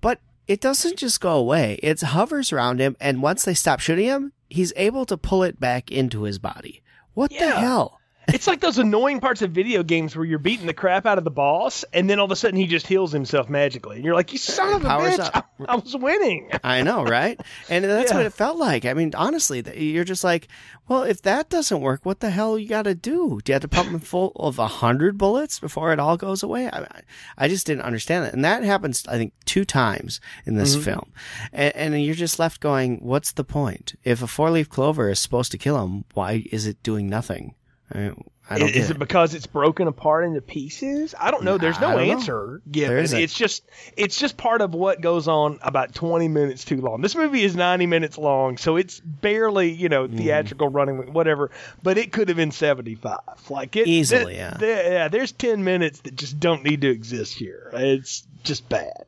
But it doesn't just go away; it hovers around him, and once they stop shooting him, he's able to pull it back into his body. What yeah. the hell? It's like those annoying parts of video games where you're beating the crap out of the boss, and then all of a sudden he just heals himself magically, and you're like, "You son of a bitch! I, (laughs) I, was winning." I know, right? And that's yeah. what it felt like. I mean, honestly, you're just like, "Well, if that doesn't work, what the hell you got to do? Do you have to pump him full of a hundred bullets before it all goes away?" I, I just didn't understand it, and that happens, I think, two times in this mm-hmm. film, and, and you're just left going, "What's the point? If a four leaf clover is supposed to kill him, why is it doing nothing?" I, I don't is it, it because it's broken apart into pieces? I don't know. There's no answer know. given. It's just it's just part of what goes on about 20 minutes too long. This movie is 90 minutes long, so it's barely you know mm-hmm. theatrical mm. running whatever. But it could have been 75. Like it easily, th- yeah. Th- yeah. There's 10 minutes that just don't need to exist here. It's just bad.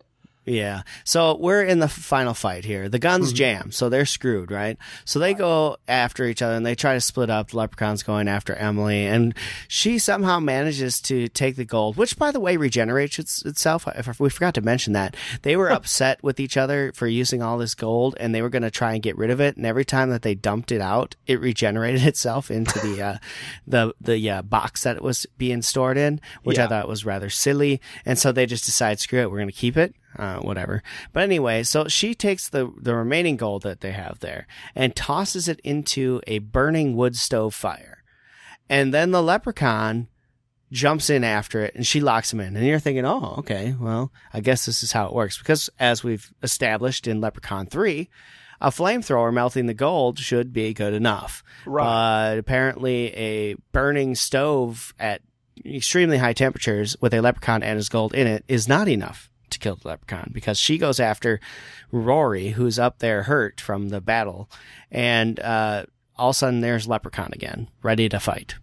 Yeah. So we're in the final fight here. The guns mm-hmm. jam, so they're screwed, right? So they go after each other and they try to split up. The leprechaun's going after Emily, and she somehow manages to take the gold, which, by the way, regenerates its, itself. We forgot to mention that they were upset with each other for using all this gold, and they were going to try and get rid of it. And every time that they dumped it out, it regenerated (laughs) itself into the uh, the the uh, box that it was being stored in, which yeah. I thought was rather silly. And so they just decide, screw it, we're going to keep it uh, whatever. But anyway, so she takes the the remaining gold that they have there and tosses it into a burning wood stove fire, and then the leprechaun jumps in after it and she locks him in. And you're thinking, oh, okay, well, I guess this is how it works because as we've established in Leprechaun Three. A flamethrower melting the gold should be good enough. Right. Uh, apparently, a burning stove at extremely high temperatures with a leprechaun and his gold in it is not enough to kill the leprechaun because she goes after Rory, who's up there hurt from the battle, and uh, all of a sudden there's Leprechaun again, ready to fight.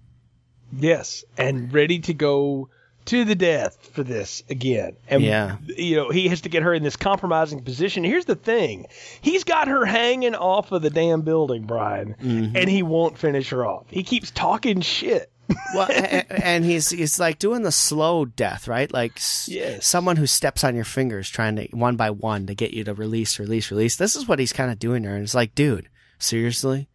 Yes, and ready to go to the death for this again. And yeah. you know, he has to get her in this compromising position. Here's the thing. He's got her hanging off of the damn building, Brian, mm-hmm. and he won't finish her off. He keeps talking shit. Well, and, he's he's like doing the slow death, right? Like yes. someone who steps on your fingers, trying to one by one to get you to release, release, release. This is what he's kind of doing there, and it's like, dude, seriously,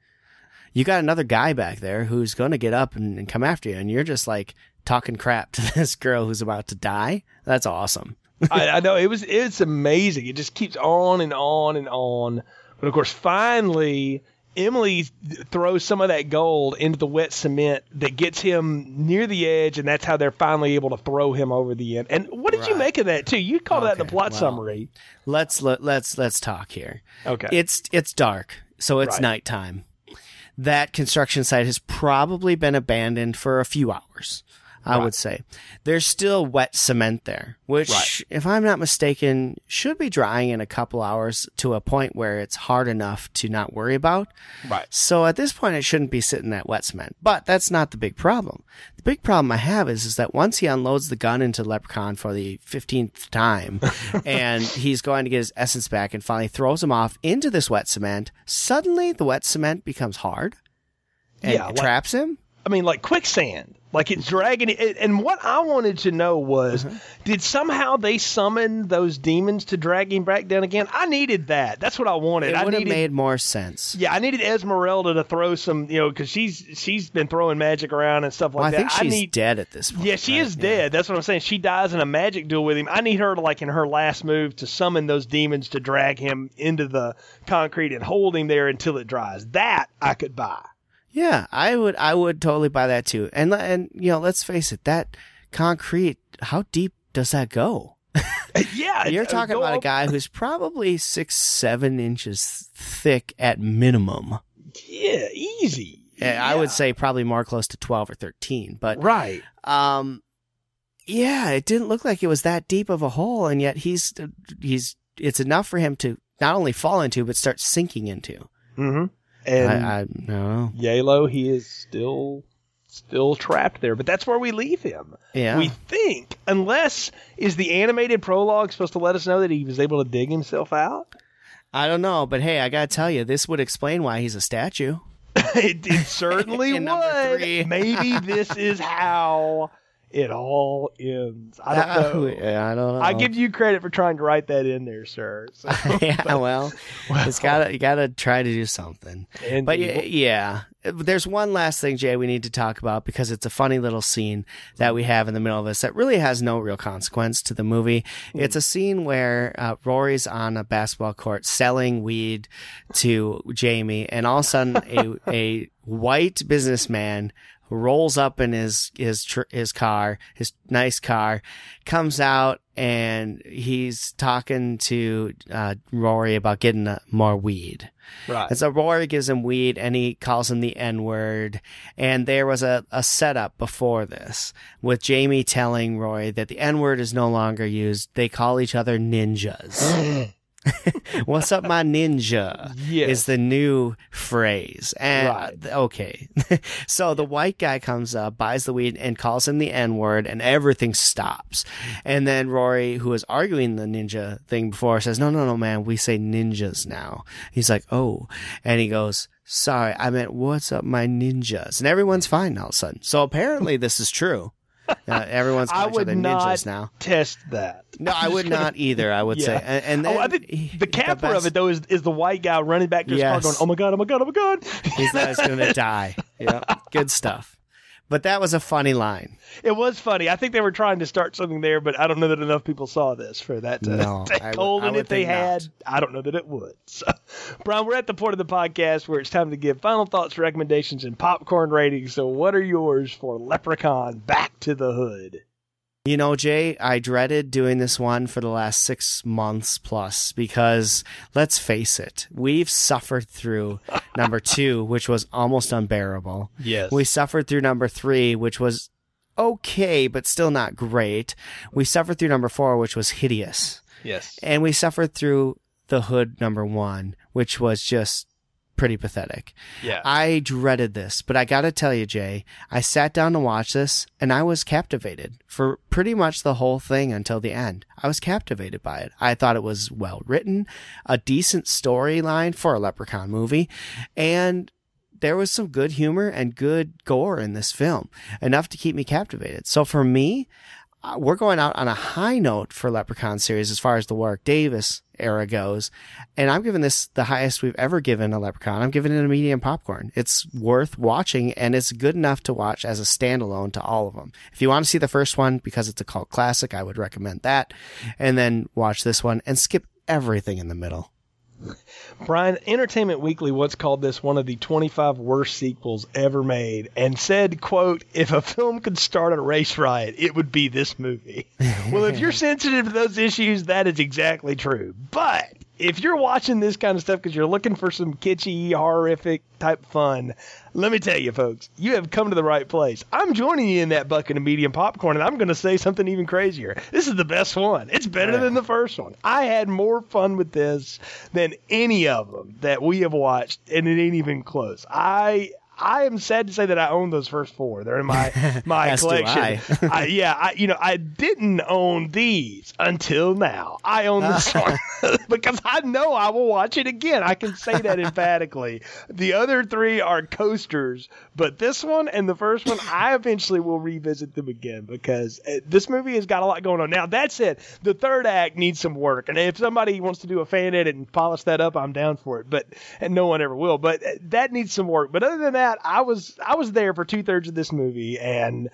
you got another guy back there who's going to get up and, and come after you, and you're just like talking crap (laughs) to this girl who's about to die. That's awesome. I, I, know it was it's amazing. It just keeps on and on and on. But of course, finally, Emily throws some of that gold into the wet cement that gets him near the edge, and that's how they're finally able to throw him over the end. And what did right. you make of that too? You call okay. that the plot well, summary. Let's let, let's let's talk here. Okay, it's it's dark, so it's right. nighttime. That construction site has probably been abandoned for a few hours. I right. would say. There's still wet cement there, which, right. if I'm not mistaken, should be drying in a couple hours to a point where it's hard enough to not worry about. Right. So at this point, it shouldn't be sitting that wet cement. But that's not the big problem. The big problem I have is, is that once he unloads the gun into Leprechaun for the 15th time (laughs) and he's going to get his essence back and finally throws him off into this wet cement, suddenly the wet cement becomes hard and yeah, traps him. I mean, like quicksand. Like it's dragging it. And what I wanted to know was, mm-hmm. did somehow they summon those demons to drag him back down again? I needed that. That's what I wanted. It would have made more sense. Yeah, I needed Esmeralda to throw some, you know, because she's she's been throwing magic around and stuff like well, I that. Think she's I need, dead at this point. Yeah, she right? is dead. That's what I'm saying. She dies in a magic duel with him. I need her to like in her last move to summon those demons to drag him into the concrete and hold him there until it dries. That I could buy. Yeah, I would I would totally buy that too. And and you know, let's face it, that concrete, how deep does that go? (laughs) yeah, you're talking about up. a guy who's probably six, seven inches thick at minimum. Yeah, easy. Yeah. I would say probably more close to twelve or thirteen. But right, um, yeah, it didn't look like it was that deep of a hole, and yet he's he's it's enough for him to not only fall into but start sinking into. Mm-hmm. And I, I no. Yalo, he is still still trapped there, but that's where we leave him. Yeah. We think, unless is the animated prologue supposed to let us know that he was able to dig himself out? I don't know, but hey, I gotta tell you, this would explain why he's a statue. (laughs) it, it, certainly (laughs) would. Maybe this is how it all ends. I don't (laughs) know. yeah, I don't know. I give you credit for trying to write that in there, sir. So, (laughs) yeah, (laughs) but, well, well, it's gotta you gotta try to do something. Indeed. But yeah, yeah, there's one last thing, Jay, we need to talk about because it's a funny little scene that we have in the middle of this that really has no real consequence to the movie. Mm. It's a scene where uh, Rory's on a basketball court selling weed to Jamie, and all of a sudden, a a white businessman rolls up in his his tr- his car, his nice car, comes out and he's talking to uh, Rory about getting uh, more weed. Right. And so Rory gives him weed and he calls him the N word. And there was a, a setup before this with Jamie telling Rory that the N word is no longer used. They call each other ninjas. (gasps) (laughs) (laughs) What's up, my ninja? Yes. Is the new phrase. And right. okay. (laughs) so the white guy comes up, buys the weed, and calls him the N word, and everything stops. And then Rory, who was arguing the ninja thing before, says, No, no, no, man, we say ninjas now. He's like, Oh. And he goes, Sorry, I meant, What's up, my ninjas? And everyone's fine all of a sudden. So apparently this is true. Uh, everyone's (laughs) each other ninjas now. Test that. No, I would not either. I would (laughs) yeah. say, and, and then, oh, I think the capper of it though is, is the white guy running back to his yes. car, going, "Oh my god, oh my god, oh my god." He's, he's going to die. Yeah, good stuff. But that was a funny line. It was funny. I think they were trying to start something there, but I don't know that enough people saw this for that to no, (laughs) take hold. And if they had, not. I don't know that it would. (laughs) So, Brian, we're at the point of the podcast where it's time to give final thoughts, recommendations, and popcorn ratings. So, what are yours for Leprechaun Back to the Hood? You know, Jay, I dreaded doing this one for the last six months plus because let's face it, we've suffered through (laughs) number two, which was almost unbearable. Yes. We suffered through number three, which was okay, but still not great. We suffered through number four, which was hideous. Yes. And we suffered through the hood number one, which was just pretty pathetic. Yeah. I dreaded this, but I got to tell you, Jay, I sat down to watch this and I was captivated for pretty much the whole thing until the end. I was captivated by it. I thought it was well written, a decent storyline for a Leprechaun movie, and there was some good humor and good gore in this film, enough to keep me captivated. So for me, uh, we're going out on a high note for Leprechaun series as far as the Warwick Davis era goes. And I'm giving this the highest we've ever given a Leprechaun. I'm giving it a medium popcorn. It's worth watching and it's good enough to watch as a standalone to all of them. If you want to see the first one because it's a cult classic, I would recommend that. And then watch this one and skip everything in the middle. (laughs) Brian, Entertainment Weekly once called this one of the 25 worst sequels ever made and said, quote, if a film could start a race riot, it would be this movie. (laughs) well, if you're (laughs) sensitive to those issues, that is exactly true. But if you're watching this kind of stuff because you're looking for some kitschy, horrific type fun, let me tell you, folks, you have come to the right place. I'm joining you in that bucket of medium popcorn, and I'm going to say something even crazier. This is the best one. It's better than the first one. I had more fun with this than any of them that we have watched, and it ain't even close. I I am sad to say that I own those first four. They're in my (laughs) my collection. I. (laughs) I, yeah, I you know I didn't own these until now. I own this (laughs) one because I know I will watch it again. I can say that emphatically. The other three are coasters, but this one and the first one, I eventually will revisit them again because uh, this movie has got a lot going on. Now that said, the third act needs some work, and if somebody wants to do a fan edit and polish that up, I'm down for it. But and no one ever will. But uh, that needs some work. But other than that that, I was I was there for two thirds of this movie, and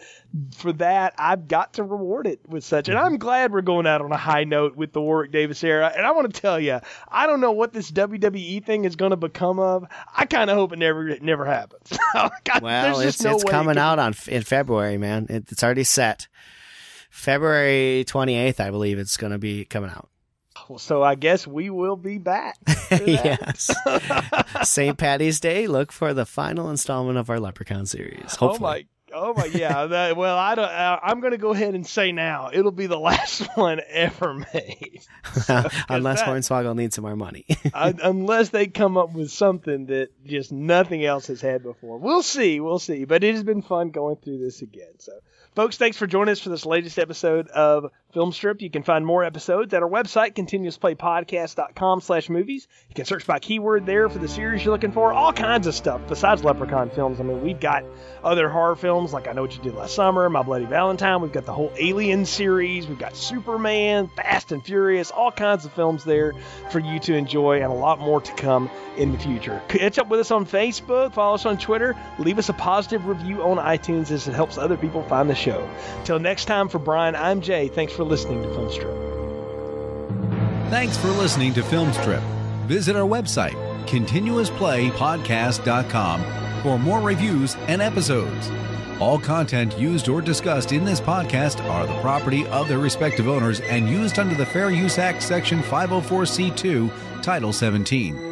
for that, I've got to reward it with such. And mm-hmm. I'm glad we're going out on a high note with the Warwick Davis era. And I want to tell you, I don't know what this WWE thing is going to become of. I kind of hope it never it never happens. (laughs) God, well, it's no it's coming it out on in February, man. It, it's already set. February 28th, I believe it's going to be coming out so I guess we will be back. (laughs) yes. (laughs) St. Patty's Day. Look for the final installment of our Leprechaun series. Oh, hopefully. Oh my! Oh my! Yeah. (laughs) That, well, I don't. Uh, I'm going to go ahead and say now it'll be the last one ever made. So, unless that, Hornswoggle needs some more money. uh, unless they come up with something that just nothing else has had before. We'll see. We'll see. But it has been fun going through this again. So. Folks, thanks for joining us for this latest episode of Filmstrip. You can find more episodes at our website, continuousplaypodcast.com slash movies. You can search by keyword there for the series you're looking for. All kinds of stuff besides Leprechaun films. I mean, we've got other horror films like I Know What You Did Last Summer, My Bloody Valentine. We've got the whole Alien series. We've got Superman, Fast and Furious, all kinds of films there for you to enjoy and a lot more to come in the future. Catch up with us on Facebook, follow us on Twitter, leave us a positive review on iTunes as it helps other people find the show show. Till next time, for Brian, I'm Jay. Thanks for listening to Filmstrip. Thanks for listening to Filmstrip. Visit our website, continuousplaypodcast.com, for more reviews and episodes. All content used or discussed in this podcast are the property of their respective owners and used under the Fair Use Act, Section 504C2, Title 17.